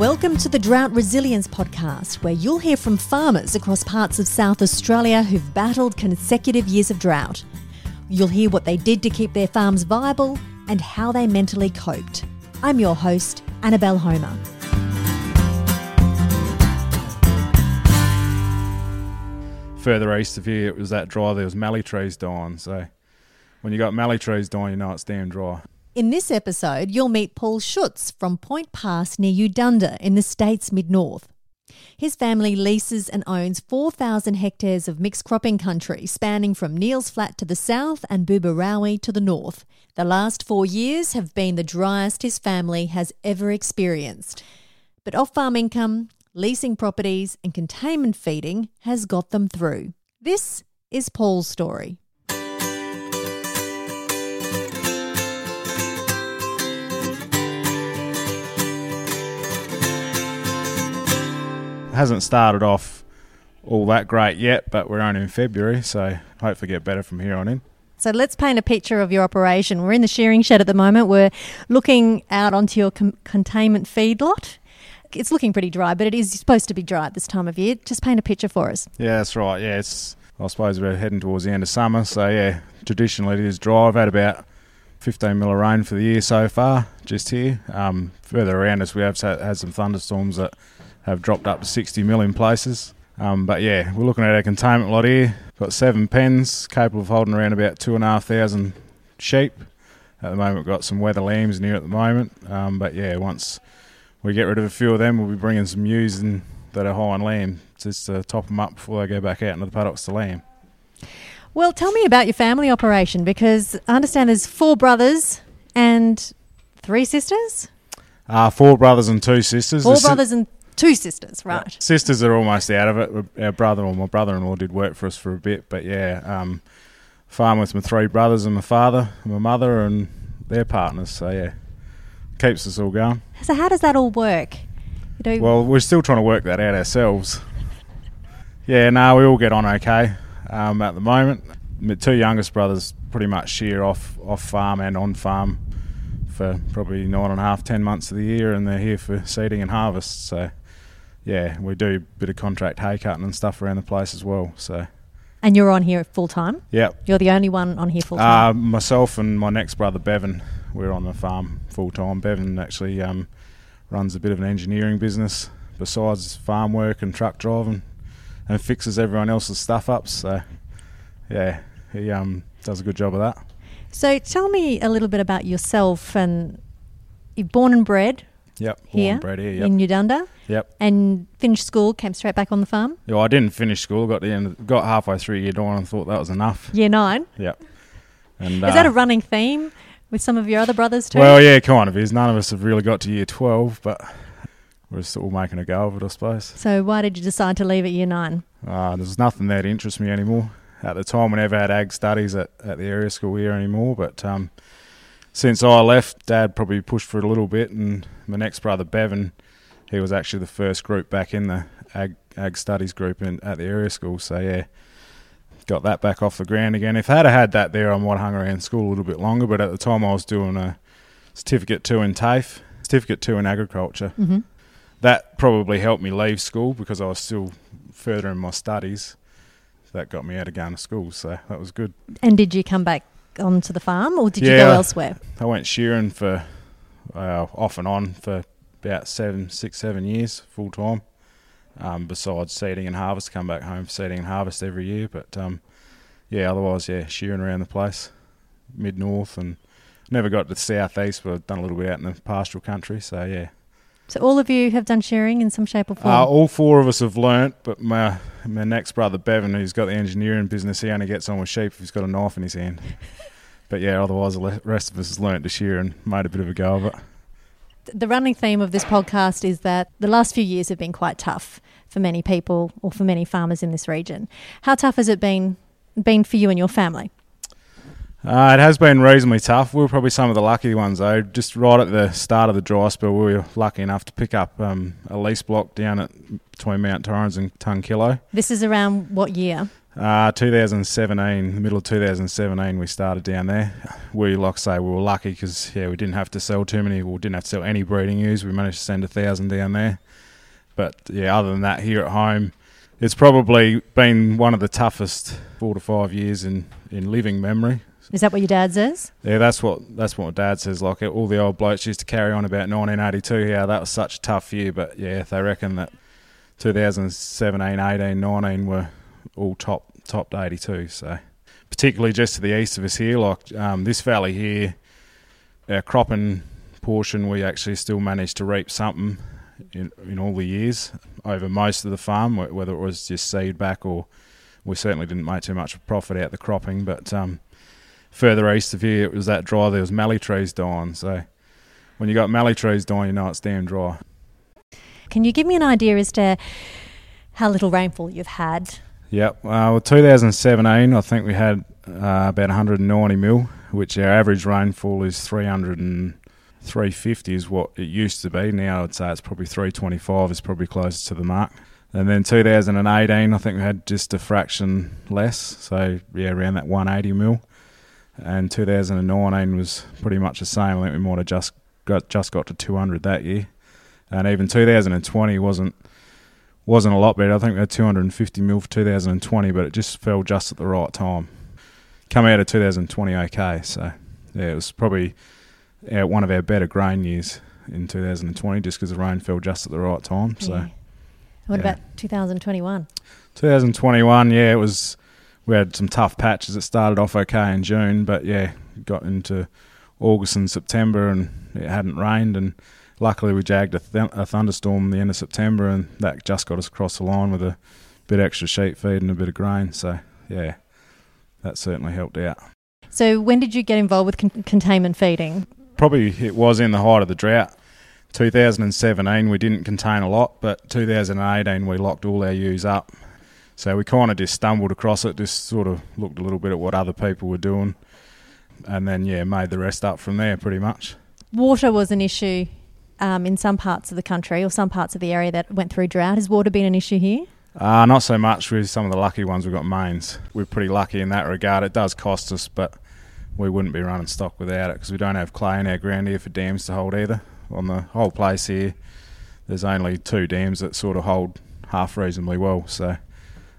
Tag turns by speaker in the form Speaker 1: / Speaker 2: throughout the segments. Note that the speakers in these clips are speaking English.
Speaker 1: Welcome to the Drought Resilience Podcast, where you'll hear from farmers across parts of South Australia who've battled consecutive years of drought. You'll hear what they did to keep their farms viable and how they mentally coped. I'm your host, Annabelle Homer.
Speaker 2: Further east of here, it was that dry. There was mallee trees dying. So when you got mallee trees dying, you know it's damn dry.
Speaker 1: In this episode, you'll meet Paul Schutz from Point Pass near Eudunda in the state's mid north. His family leases and owns 4,000 hectares of mixed cropping country spanning from Neales Flat to the south and Booborowie to the north. The last four years have been the driest his family has ever experienced. But off farm income, leasing properties, and containment feeding has got them through. This is Paul's story.
Speaker 2: Hasn't started off all that great yet, but we're only in February, so hopefully get better from here on in.
Speaker 1: So let's paint a picture of your operation. We're in the shearing shed at the moment. We're looking out onto your com- containment feedlot. It's looking pretty dry, but it is supposed to be dry at this time of year. Just paint a picture for us.
Speaker 2: Yeah, that's right. Yeah, it's. I suppose we're heading towards the end of summer, so yeah, traditionally it is dry. I've had about 15 mil of rain for the year so far, just here. Um, further around us, we have had some thunderstorms that have dropped up to 60 mil in places. Um, but yeah, we're looking at our containment lot here. Got seven pens, capable of holding around about two and a half thousand sheep. At the moment, we've got some wether lambs in here at the moment. Um, but yeah, once we get rid of a few of them, we'll be bringing some ewes in that are high on lamb just to top them up before they go back out into the paddocks to lamb.
Speaker 1: Well, tell me about your family operation because I understand there's four brothers and three sisters.
Speaker 2: Uh, four brothers and two sisters.
Speaker 1: Four the brothers si- and two sisters, right? Yeah.
Speaker 2: Sisters are almost out of it. Our brother or my brother-in-law did work for us for a bit, but yeah, um, farm with my three brothers and my father and my mother and their partners. So yeah, keeps us all going.
Speaker 1: So how does that all work?
Speaker 2: You know, well, we're still trying to work that out ourselves. Yeah, no, we all get on okay um, at the moment. My two youngest brothers pretty much shear off off farm and on farm for probably nine and a half, ten months of the year, and they're here for seeding and harvest. So, yeah, we do a bit of contract hay cutting and stuff around the place as well. So.
Speaker 1: And you're on here full time?
Speaker 2: Yeah.
Speaker 1: You're the only one on here full time?
Speaker 2: Uh, myself and my next brother, Bevan, we're on the farm full time. Bevan actually um, runs a bit of an engineering business besides farm work and truck driving and fixes everyone else's stuff up. So, yeah, he um, does a good job of that.
Speaker 1: So tell me a little bit about yourself and you're born and bred.
Speaker 2: Yep, born
Speaker 1: here,
Speaker 2: bred here yep.
Speaker 1: in Eudunda.
Speaker 2: Yep.
Speaker 1: And finished school, came straight back on the farm.
Speaker 2: Yeah, I didn't finish school. Got the end, got halfway through year nine and thought that was enough.
Speaker 1: Year nine.
Speaker 2: Yep.
Speaker 1: And is uh, that a running theme with some of your other brothers too?
Speaker 2: Well, yeah, kind of is. None of us have really got to year twelve, but we're still making a go of it, I suppose.
Speaker 1: So why did you decide to leave at year nine?
Speaker 2: Uh, there's nothing there to interest me anymore at the time. We never had ag studies at, at the area school here anymore, but um, since I left, Dad probably pushed for it a little bit, and my next brother Bevan, he was actually the first group back in the ag, ag studies group in, at the area school. So yeah, got that back off the ground again. If I had had that there, I might have hung around school a little bit longer. But at the time, I was doing a certificate two in TAFE, certificate two in agriculture.
Speaker 1: Mm-hmm.
Speaker 2: That probably helped me leave school because I was still further in my studies that got me out of going to school, so that was good.
Speaker 1: And did you come back onto the farm, or did yeah, you go elsewhere?
Speaker 2: I went shearing for uh, off and on for about seven, six, seven years, full time. Um, besides seeding and harvest, come back home for seeding and harvest every year. But um, yeah, otherwise, yeah, shearing around the place, mid north, and never got to the southeast, but I've done a little bit out in the pastoral country. So yeah,
Speaker 1: so all of you have done shearing in some shape or form.
Speaker 2: Uh, all four of us have learnt, but my my next brother Bevan, who's got the engineering business, he only gets on with sheep if he's got a knife in his hand. but yeah, otherwise the rest of us has learnt to shear and made a bit of a go of it.
Speaker 1: The running theme of this podcast is that the last few years have been quite tough for many people or for many farmers in this region. How tough has it been been for you and your family?
Speaker 2: Uh, it has been reasonably tough. We were probably some of the lucky ones, though. Just right at the start of the dry spell, we were lucky enough to pick up um, a lease block down at between Mount Torrens and Tungkillo.
Speaker 1: This is around what year?
Speaker 2: Uh, 2017, the middle of 2017, we started down there. We, like I say, we were lucky because yeah, we didn't have to sell too many. We didn't have to sell any breeding ewes. We managed to send a thousand down there. But yeah, other than that, here at home, it's probably been one of the toughest four to five years in, in living memory.
Speaker 1: Is that what your dad says?
Speaker 2: Yeah, that's what that's what my dad says. Like all the old blokes used to carry on about 1982. Yeah, that was such a tough year. But yeah, they reckon that 2017, 18, 19 were all top top 82. So particularly just to the east of us here, like um, this valley here, our cropping portion, we actually still managed to reap something in, in all the years over most of the farm, whether it was just seed back or we certainly didn't make too much profit out the cropping. But um, further east of here, it was that dry. There was mallee trees dying. So when you got mallee trees dying, you know it's damn dry.
Speaker 1: Can you give me an idea as to how little rainfall you've had?
Speaker 2: Yep. Uh, well, 2017, I think we had uh, about 190 mil, which our average rainfall is 300 and 350 is what it used to be. Now I'd say it's probably 325 is probably closer to the mark. And then 2018, I think we had just a fraction less, so yeah, around that 180 mil. And 2019 was pretty much the same. I think we might have just got just got to 200 that year. And even 2020 wasn't wasn't a lot better. I think we had 250 mil for 2020, but it just fell just at the right time. Come out of 2020 okay, so yeah, it was probably our, one of our better grain years in 2020 just because the rain fell just at the right time. So, yeah.
Speaker 1: what yeah. about 2021?
Speaker 2: 2021, yeah, it was. We had some tough patches. It started off okay in June, but yeah, got into August and September, and it hadn't rained. And luckily, we jagged a, th- a thunderstorm the end of September, and that just got us across the line with a bit extra sheep feed and a bit of grain. So yeah, that certainly helped out.
Speaker 1: So when did you get involved with con- containment feeding?
Speaker 2: probably it was in the height of the drought. 2017 we didn't contain a lot, but 2018 we locked all our ewes up. So we kind of just stumbled across it, just sort of looked a little bit at what other people were doing, and then yeah, made the rest up from there pretty much.
Speaker 1: Water was an issue um, in some parts of the country or some parts of the area that went through drought. Has water been an issue here?
Speaker 2: Uh, not so much with some of the lucky ones we've got mains. We're pretty lucky in that regard. It does cost us, but we wouldn't be running stock without it because we don't have clay in our ground here for dams to hold either. On the whole place here, there's only two dams that sort of hold half reasonably well. So,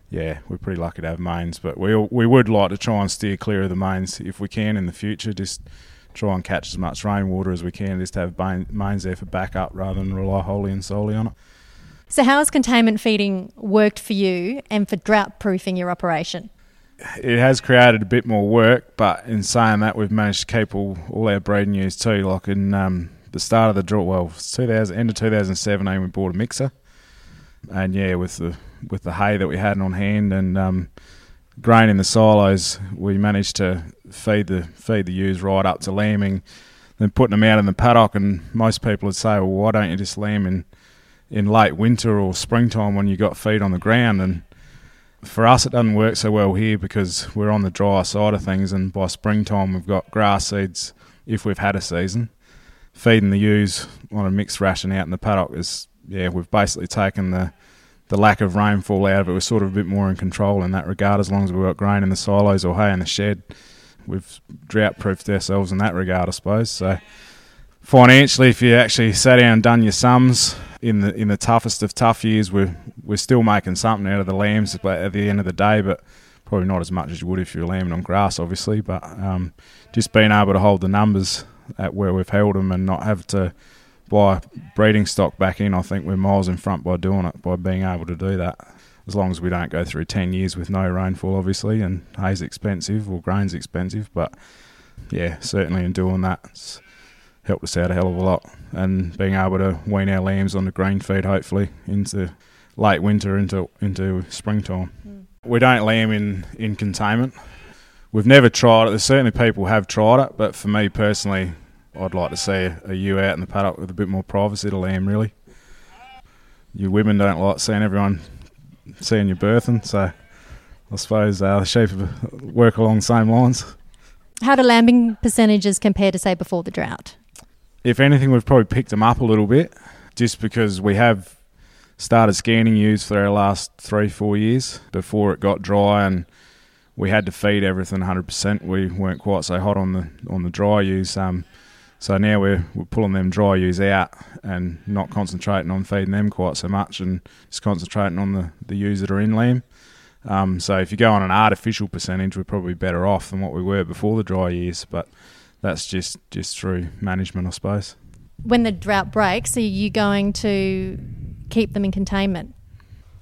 Speaker 2: yeah, we're pretty lucky to have mains, but we we would like to try and steer clear of the mains if we can in the future. Just try and catch as much rainwater as we can, just to have mains there for backup rather than rely wholly and solely on it.
Speaker 1: So, how has containment feeding worked for you and for drought proofing your operation?
Speaker 2: it has created a bit more work, but in saying that, we've managed to keep all, all our breeding ewes too. Like in um, the start of the drought, well, 2000, end of 2017, we bought a mixer, and yeah, with the with the hay that we had on hand and um, grain in the silos, we managed to feed the feed the ewes right up to lambing, then putting them out in the paddock. And most people would say, well, why don't you just lamb in in late winter or springtime when you got feed on the ground and for us, it doesn't work so well here because we're on the drier side of things, and by springtime we've got grass seeds if we've had a season. Feeding the ewes on a mixed ration out in the paddock is yeah, we've basically taken the the lack of rainfall out of it. We're sort of a bit more in control in that regard as long as we've got grain in the silos or hay in the shed. We've drought proofed ourselves in that regard, I suppose. So financially, if you actually sat down and done your sums in the in the toughest of tough years, we're we're still making something out of the lambs But at the end of the day, but probably not as much as you would if you were lambing on grass, obviously. But um, just being able to hold the numbers at where we've held them and not have to buy breeding stock back in, I think we're miles in front by doing it by being able to do that. As long as we don't go through ten years with no rainfall, obviously, and hay's expensive or grain's expensive, but yeah, certainly in doing that it's helped us out a hell of a lot. And being able to wean our lambs on the grain feed, hopefully, into late winter into into springtime. Mm. We don't lamb in, in containment. We've never tried it. There's certainly people have tried it, but for me personally, I'd like to see a, a ewe out in the paddock with a bit more privacy to lamb, really. You women don't like seeing everyone seeing you birthing, so I suppose uh, the sheep work along the same lines.
Speaker 1: How do lambing percentages compare to, say, before the drought?
Speaker 2: if anything, we've probably picked them up a little bit just because we have started scanning ewes for our last three, four years before it got dry and we had to feed everything 100%. We weren't quite so hot on the on the dry ewes. Um, so now we're, we're pulling them dry ewes out and not concentrating on feeding them quite so much and just concentrating on the, the ewes that are in lamb. Um, so if you go on an artificial percentage, we're probably better off than what we were before the dry years. But that's just, just through management, I suppose.
Speaker 1: When the drought breaks, are you going to keep them in containment?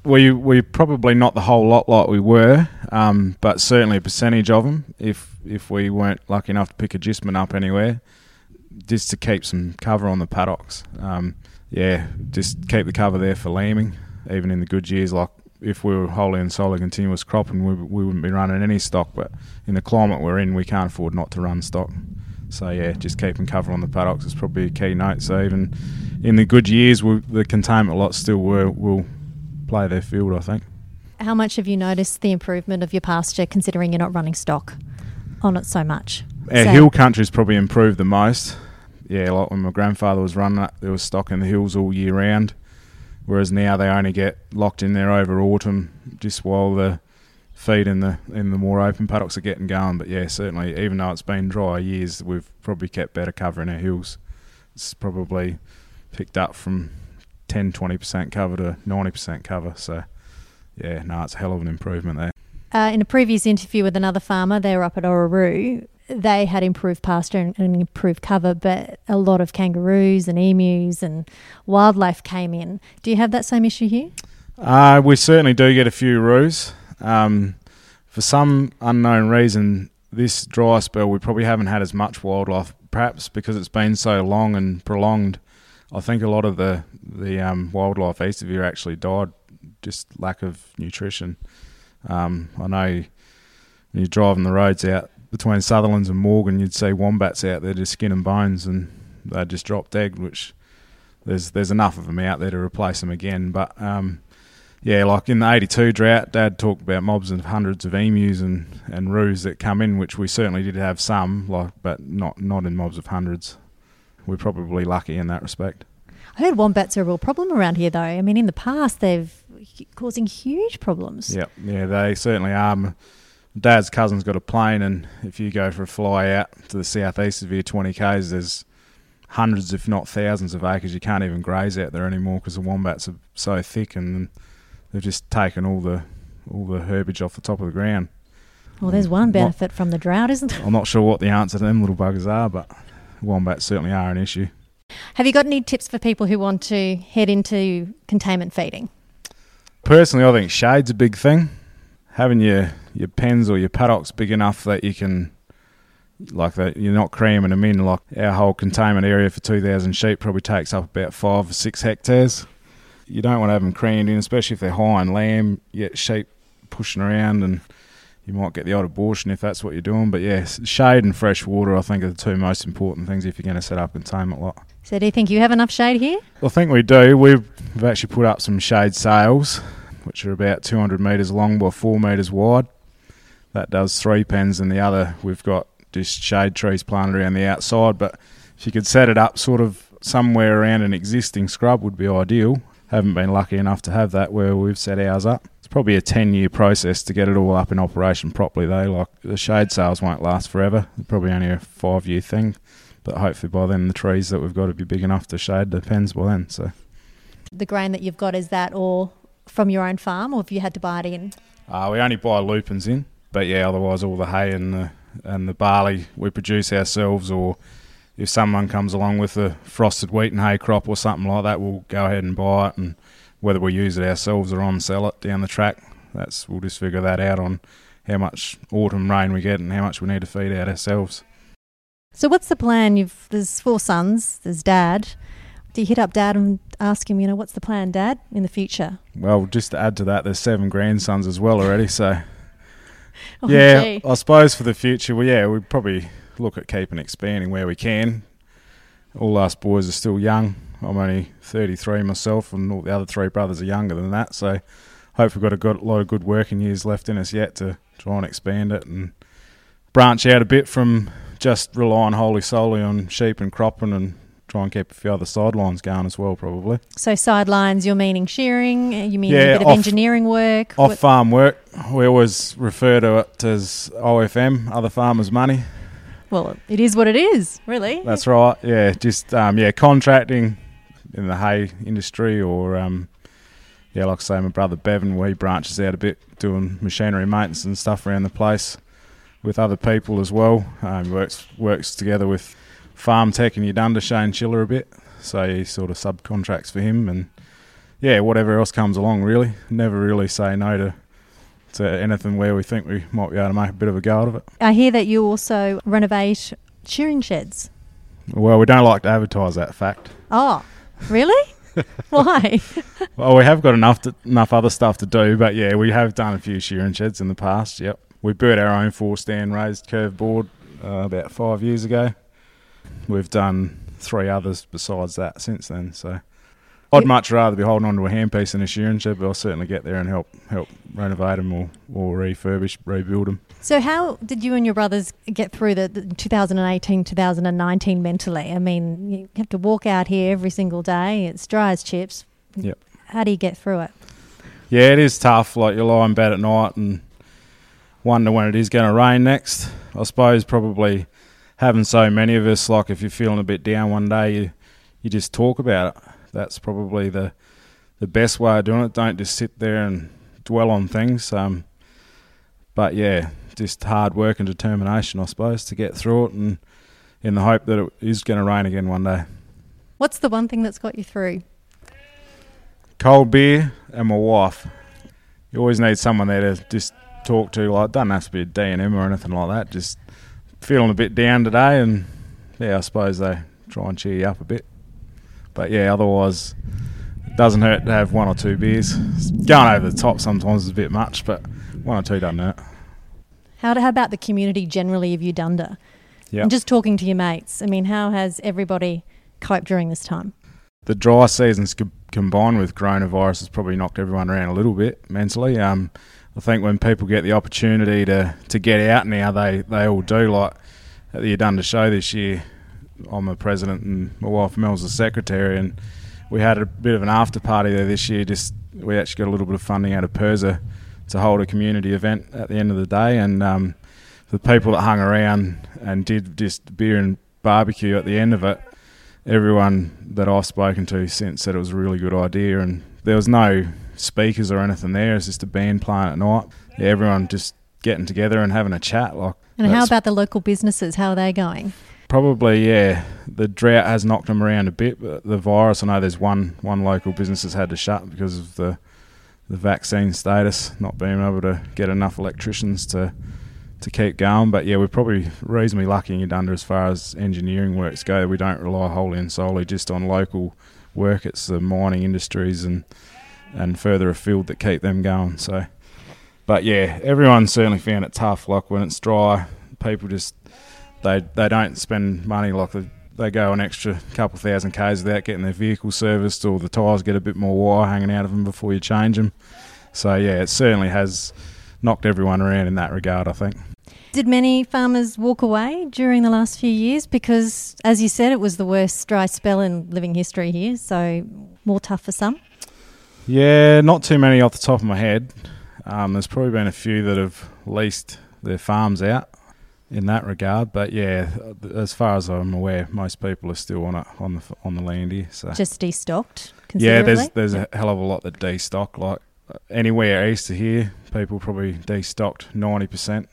Speaker 2: We we're probably not the whole lot like we were, um, but certainly a percentage of them. If if we weren't lucky enough to pick agistment up anywhere, just to keep some cover on the paddocks. Um, yeah, just keep the cover there for lambing, even in the good years. Like if we were wholly and solely continuous cropping, we, we wouldn't be running any stock. But in the climate we're in, we can't afford not to run stock. So yeah, just keeping cover on the paddocks is probably a key note. So even in the good years, we, the containment lots still will, will play their field. I think.
Speaker 1: How much have you noticed the improvement of your pasture, considering you're not running stock on it so much?
Speaker 2: Our so, hill country's probably improved the most. Yeah, like when my grandfather was running it, there was stock in the hills all year round. Whereas now they only get locked in there over autumn, just while the feed in the in the more open paddocks are getting going. But yeah, certainly, even though it's been dry years, we've probably kept better cover in our hills. It's probably picked up from 10 20% cover to 90% cover. So, yeah, no, it's a hell of an improvement there.
Speaker 1: Uh, in a previous interview with another farmer, they were up at Orroroo. They had improved pasture and, and improved cover, but a lot of kangaroos and emus and wildlife came in. Do you have that same issue here?
Speaker 2: Uh, we certainly do get a few roos. Um, for some unknown reason, this dry spell we probably haven't had as much wildlife, perhaps because it's been so long and prolonged. I think a lot of the the um, wildlife east of here actually died, just lack of nutrition. Um, I know when you're driving the roads out between Sutherlands and Morgan, you'd see wombats out there just skin and bones, and they just dropped dead. Which there's there's enough of them out there to replace them again. But um, yeah, like in the '82 drought, Dad talked about mobs of hundreds of emus and and roos that come in, which we certainly did have some, like but not not in mobs of hundreds we're probably lucky in that respect.
Speaker 1: I heard wombats are a real problem around here, though. I mean, in the past, they've causing huge problems.
Speaker 2: Yeah, yeah, they certainly are. Dad's cousin's got a plane, and if you go for a fly out to the southeast of here, 20 k's, there's hundreds, if not thousands, of acres you can't even graze out there anymore because the wombats are so thick, and they've just taken all the all the herbage off the top of the ground.
Speaker 1: Well, there's one benefit not, from the drought, isn't there?
Speaker 2: I'm not sure what the answer to them little buggers are, but wombats certainly are an issue.
Speaker 1: Have you got any tips for people who want to head into containment feeding?
Speaker 2: Personally, I think shade's a big thing. Having your, your pens or your paddocks big enough that you can, like that, you're not cramming them in. Like our whole containment area for 2,000 sheep probably takes up about five or six hectares. You don't want to have them crammed in, especially if they're high in lamb. yet sheep pushing around and you might get the odd abortion if that's what you're doing. But yeah, shade and fresh water, I think, are the two most important things if you're going to set up a containment lot.
Speaker 1: So, do you think you have enough shade here?
Speaker 2: I think we do. We've, we've actually put up some shade sails, which are about 200 metres long by 4 metres wide. That does three pens, and the other we've got just shade trees planted around the outside. But if you could set it up sort of somewhere around an existing scrub, would be ideal. Haven't been lucky enough to have that where we've set ours up It's probably a 10 year process to get it all up in operation properly, though. Like the shade sails won't last forever, probably only a five year thing. But hopefully by then the trees that we've got to be big enough to shade the pens by then. So
Speaker 1: the grain that you've got is that all from your own farm, or have you had to buy it in?
Speaker 2: Uh, we only buy lupins in, but yeah, otherwise all the hay and the and the barley we produce ourselves, or if someone comes along with a frosted wheat and hay crop or something like that, we'll go ahead and buy it and whether we use it ourselves or on sell it down the track, that's we'll just figure that out on how much autumn rain we get and how much we need to feed out ourselves.
Speaker 1: So what's the plan? You've there's four sons. There's dad. Do you hit up dad and ask him, you know, what's the plan, dad, in the future?
Speaker 2: Well, just to add to that, there's seven grandsons as well already. So, Oh, yeah, gee. I suppose for the future, well, yeah, we'd probably look at keeping expanding where we can. All us boys are still young. I'm only 33 myself, and all the other three brothers are younger than that. So, hope we've got a good, lot of good working years left in us yet to try and expand it and branch out a bit from just relying wholly solely on sheep and cropping and try and keep a few other sidelines going as well, probably.
Speaker 1: So sidelines, you're meaning shearing, you mean
Speaker 2: Yeah,
Speaker 1: a bit of engineering work.
Speaker 2: Off
Speaker 1: What-
Speaker 2: farm work, we always refer to it as OFM, other farmers' money.
Speaker 1: well, it is what it is, really.
Speaker 2: That's right. Yeah, just um, yeah, contracting in the hay industry, or um, yeah, like I say, my brother Bevan, where he branches out a bit, doing machinery maintenance and stuff around the place with other people as well. Um, works works together with Farm Tech in to Shane Schiller a bit, so he sort of subcontracts for him, and yeah, whatever else comes along, really. Never really say no to. To anything where we think we might be able to make a bit of a go out of it.
Speaker 1: I hear that you also renovate shearing sheds.
Speaker 2: Well, we don't like to advertise that fact.
Speaker 1: Oh, really? Why?
Speaker 2: Well, we have got enough to, enough other stuff to do, but yeah, we have done a few shearing sheds in the past. Yep, we built our own four stand raised curve board uh, about five years ago. We've done three others besides that since then. So I'd much rather be holding on to a handpiece in a shearing shed, but I'll certainly get there and help help renovate them or, or refurbish, rebuild them.
Speaker 1: So, how did you and your brothers get through the, the 2018 2019 mentally? I mean, you have to walk out here every single day, it's dry as chips.
Speaker 2: Yep.
Speaker 1: How do you get through it?
Speaker 2: Yeah, it is tough. Like you lie in bed at night and wonder when it is going to rain next. I suppose probably having so many of us, like if you're feeling a bit down one day, you you just talk about it. That's probably the the best way of doing it. Don't just sit there and dwell on things. Um, but yeah, just hard work and determination, I suppose, to get through it, and in the hope that it is going to rain again one day.
Speaker 1: What's the one thing that's got you through?
Speaker 2: cold beer and my wife. You always need someone there to just talk to. Like, doesn't have to be a D and M or anything like that. Just feeling a bit down today, and yeah, I suppose they try and cheer you up a bit. But yeah, otherwise, it doesn't hurt to have one or two beers. Going over the top sometimes is a bit much, but one or two doesn't hurt.
Speaker 1: How, how about the community generally of Eudunda?
Speaker 2: Yeah.
Speaker 1: And just talking to your mates. I mean, how has everybody coped during this time?
Speaker 2: the dry seasons combined with coronavirus has probably knocked everyone around a little bit mentally. Um, I think when people get the opportunity to, to get out now, they, they all do. Like at the Eudunda show this year, I'm the president and my wife Mel's the secretary, and we had a bit of an after party there this year. Just we actually got a little bit of funding out of PIRSA to hold a community event at the end of the day, and um, the people that hung around and did just beer and barbecue at the end of it everyone that I've spoken to since said it was a really good idea, and there was no speakers or anything there. It's just a band playing at night. Yeah, everyone just getting together and having a chat. Like,
Speaker 1: And how about the local businesses? How are they going?
Speaker 2: probably yeah. The drought has knocked them around a bit, but the virus. I know there's one one local business that's had to shut because of the the vaccine status, not being able to get enough electricians to to keep going. But yeah, we're probably reasonably lucky in Eudunda as far as engineering works go. We don't rely wholly and solely just on local work. It's the mining industries and and further afield that keep them going. So, but yeah, everyone certainly found it tough. Like when it's dry, people just they they don't spend money like they, they go an extra couple thousand k's without getting their vehicle serviced, or the tyres get a bit more wire hanging out of them before you change them. So yeah, it certainly has knocked everyone around in that regard. I think.
Speaker 1: Did many farmers walk away during the last few years? Because, as you said, it was the worst dry spell in living history here, so more tough for some.
Speaker 2: Yeah, not too many off the top of my head. Um, there's probably been a few that have leased their farms out in that regard, but yeah, as far as I'm aware, most people are still on it on the on the land here. So
Speaker 1: Just destocked
Speaker 2: yeah, there's there's a hell of a lot that destock. Like anywhere east of here, people probably destocked ninety percent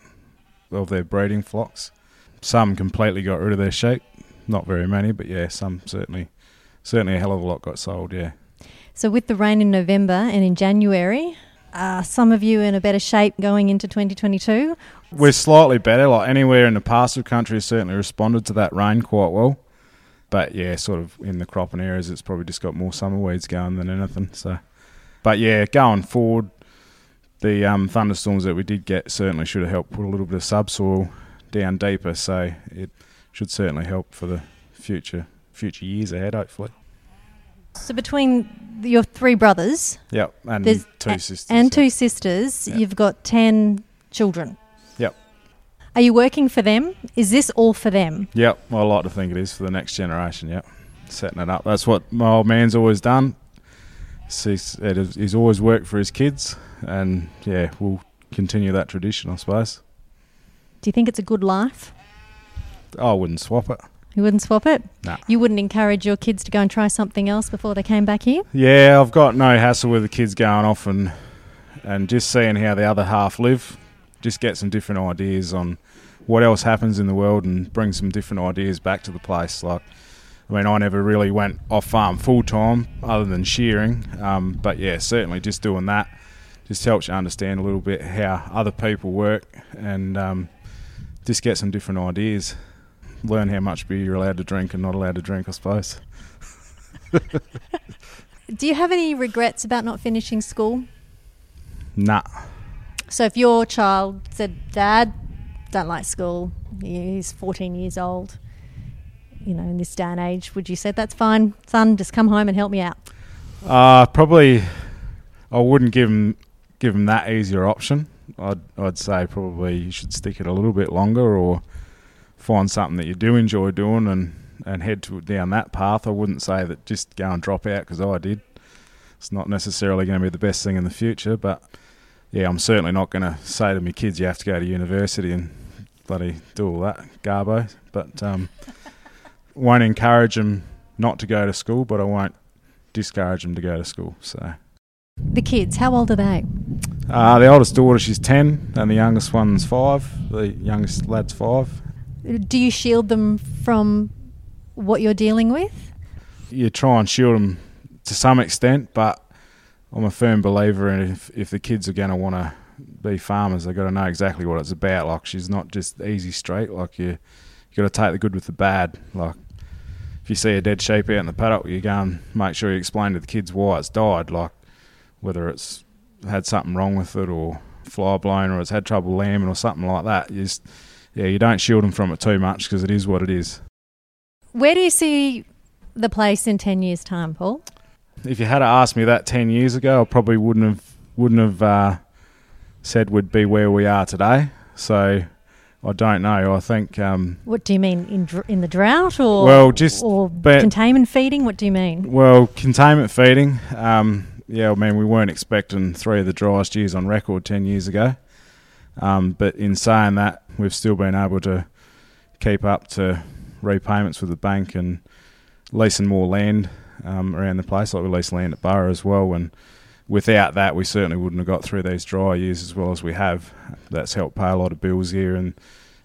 Speaker 2: of their breeding flocks. Some completely got rid of their sheep. Not very many, but yeah, some certainly certainly a hell of a lot got sold. Yeah.
Speaker 1: So, with the rain in November and in January, are some of you in a better shape going into 2022?
Speaker 2: We're slightly better. Like anywhere in the pastoral country, has certainly responded to that rain quite well. But yeah, sort of in the cropping areas, it's probably just got more summer weeds going than anything. So, but yeah, going forward, the um, thunderstorms that we did get certainly should have helped put a little bit of subsoil down deeper. So it should certainly help for the future future years ahead. Hopefully.
Speaker 1: So, between your three brothers
Speaker 2: Yep, and two
Speaker 1: a-
Speaker 2: sisters.
Speaker 1: and two sisters,
Speaker 2: Yeah.
Speaker 1: you've got 10 children.
Speaker 2: Yep.
Speaker 1: Are you working for them? Is this all for them?
Speaker 2: Yep, well, I like to think it is for the next generation. Yep. setting it up. That's what my old man's always done. He's, he's always worked for his kids, and yeah, we'll continue that tradition, I suppose.
Speaker 1: Do you think it's a good life?
Speaker 2: I wouldn't swap it.
Speaker 1: You wouldn't swap it?
Speaker 2: Nah.
Speaker 1: You wouldn't encourage your kids to go and try something else before they came back here?
Speaker 2: Yeah, I've got no hassle with the kids going off and and just seeing how the other half live. Just get some different ideas on what else happens in the world and bring some different ideas back to the place. Like, I mean, I never really went off farm full time other than shearing. Um, but yeah, certainly just doing that just helps you understand a little bit how other people work and um, just get some different ideas. Learn how much beer you're allowed to drink and not allowed to drink, I suppose.
Speaker 1: Do you have any regrets about not finishing school?
Speaker 2: Nah.
Speaker 1: So if your child said, Dad, don't like school, he's 14 years old, you know, in this day and age, would you say that's fine, son? Just come home and help me out.
Speaker 2: Uh, probably, I wouldn't give him give him that easier option. I'd I'd say probably you should stick it a little bit longer, or find something that you do enjoy doing and and head to down that path. I wouldn't say that just go and drop out because I did. It's not necessarily going to be the best thing in the future, but yeah, I'm certainly not going to say to my kids you have to go to university and bloody do all that garbo. But um, won't encourage them not to go to school, but I won't discourage them to go to school. So
Speaker 1: the kids, how old are they?
Speaker 2: Uh, the oldest daughter, she's ten, and the youngest one's five. The youngest lad's five.
Speaker 1: Do you shield them from what you're dealing with?
Speaker 2: You try and shield them to some extent, but I'm a firm believer in if, if the kids are going to want to be farmers, they've got to know exactly what it's about. Like she's not just easy straight. Like you, you got to take the good with the bad. Like if you see a dead sheep out in the paddock, you go and make sure you explain to the kids why it's died. Like whether it's had something wrong with it or fly blown or it's had trouble lambing or something like that. You just, yeah, you don't shield them from it too much because it is what it is.
Speaker 1: Where do you see the place in ten years' time, Paul?
Speaker 2: if you had asked me that ten years ago, I probably wouldn't have wouldn't have uh, said we'd be where we are today. So I don't know. I think. Um,
Speaker 1: what do you mean in dr- in the drought or
Speaker 2: well, just
Speaker 1: or containment feeding? What do you mean?
Speaker 2: Well, containment feeding. Um, yeah, I mean we weren't expecting three of the driest years on record ten years ago. Um, but in saying that, we've still been able to keep up to repayments with the bank and leasing more land um, around the place. Like we lease land at Burra as well, and without that, we certainly wouldn't have got through these dry years as well as we have. That's helped pay a lot of bills here and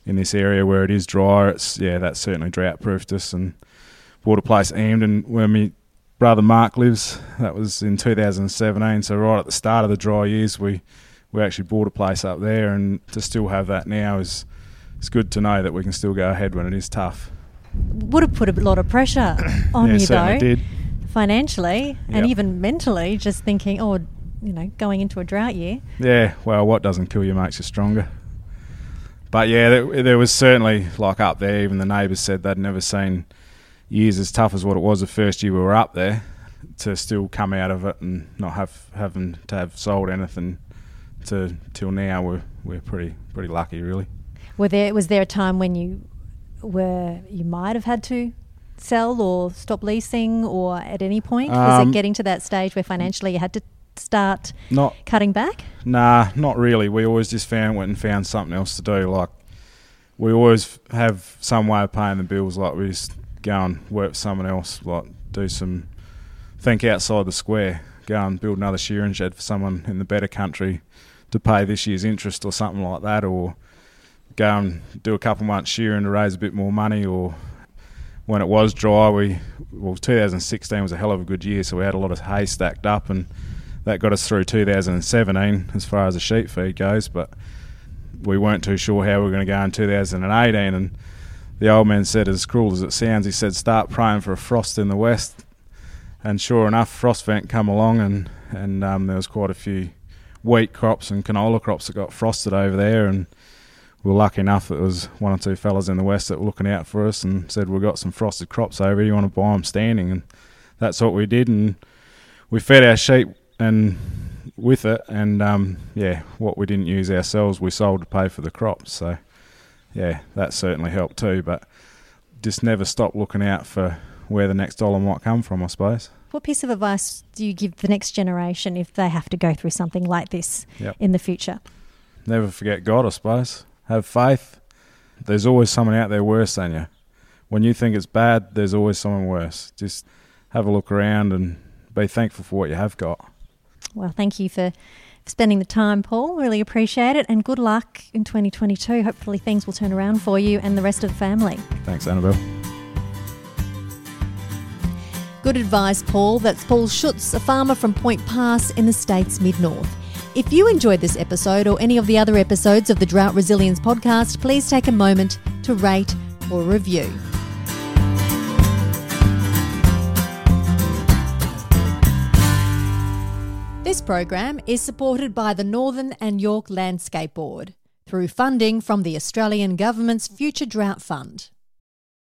Speaker 2: in this area where it is dry. It's yeah, that's certainly drought proofed us and bought a place aimed and where my brother Mark lives. That was in 2017. So right at the start of the dry years, we we actually bought a place up there, and to still have that now is it's good to know that we can still go ahead when it is tough.
Speaker 1: Would have put a lot of pressure on
Speaker 2: yeah,
Speaker 1: you though.
Speaker 2: Did
Speaker 1: financially and even mentally, just thinking, oh, you know, going into a drought year.
Speaker 2: Yeah, well, what doesn't kill you makes you stronger. But yeah, there, there was certainly like up there. Even the neighbours said they'd never seen years as tough as what it was the first year we were up there. To still come out of it and not have having to have sold anything to till now, we're we're pretty pretty lucky, really.
Speaker 1: Were there was there a time when you were you might have had to sell or stop leasing, or at any point? Was it um, getting to that stage where financially you had to start not cutting back?
Speaker 2: Nah, not really. We always just found went and found something else to do. Like we always have some way of paying the bills. Like we just go and work for someone else. Like do some think outside the square. Go and build another shearing shed for someone in the better country to pay this year's interest or something like that, or go and do a couple months shearing to raise a bit more money, or when it was dry, we well 2016 was a hell of a good year, so we had a lot of hay stacked up, and that got us through 2017 as far as the sheep feed goes. But we weren't too sure how we were going to go in 2018, and the old man said, as cruel as it sounds, he said, "Start praying for a frost in the west." And sure enough, frost vent come along, and and um, there was quite a few wheat crops and canola crops that got frosted over there, and we were lucky enough that there was one or two fellas in the west that were looking out for us and said we've got some frosted crops over. You want to buy them standing? And that's what we did, and we fed our sheep and with it, and um, yeah, what we didn't use ourselves, we sold to pay for the crops. So yeah, that certainly helped too. But just never stop looking out for where the next dollar might come from, I suppose.
Speaker 1: What piece of advice do you give the next generation if they have to go through something like this
Speaker 2: Yep.
Speaker 1: in the future?
Speaker 2: Never forget God, I suppose. Have faith. There's always someone out there worse than you. When you think it's bad, there's always someone worse. Just have a look around and be thankful for what you have got.
Speaker 1: Well, thank you for spending the time, Paul. Really appreciate it. And good luck in 2022. Hopefully, things will turn around for you and the rest of the family.
Speaker 2: Thanks, Annabelle.
Speaker 1: Good advice, Paul. That's Paul Schutz, a farmer from Point Pass in the state's mid north. If you enjoyed this episode or any of the other episodes of the Drought Resilience podcast, please take a moment to rate or review. This program is supported by the Northern and Yorke Landscape Board through funding from the Australian Government's Future Drought Fund.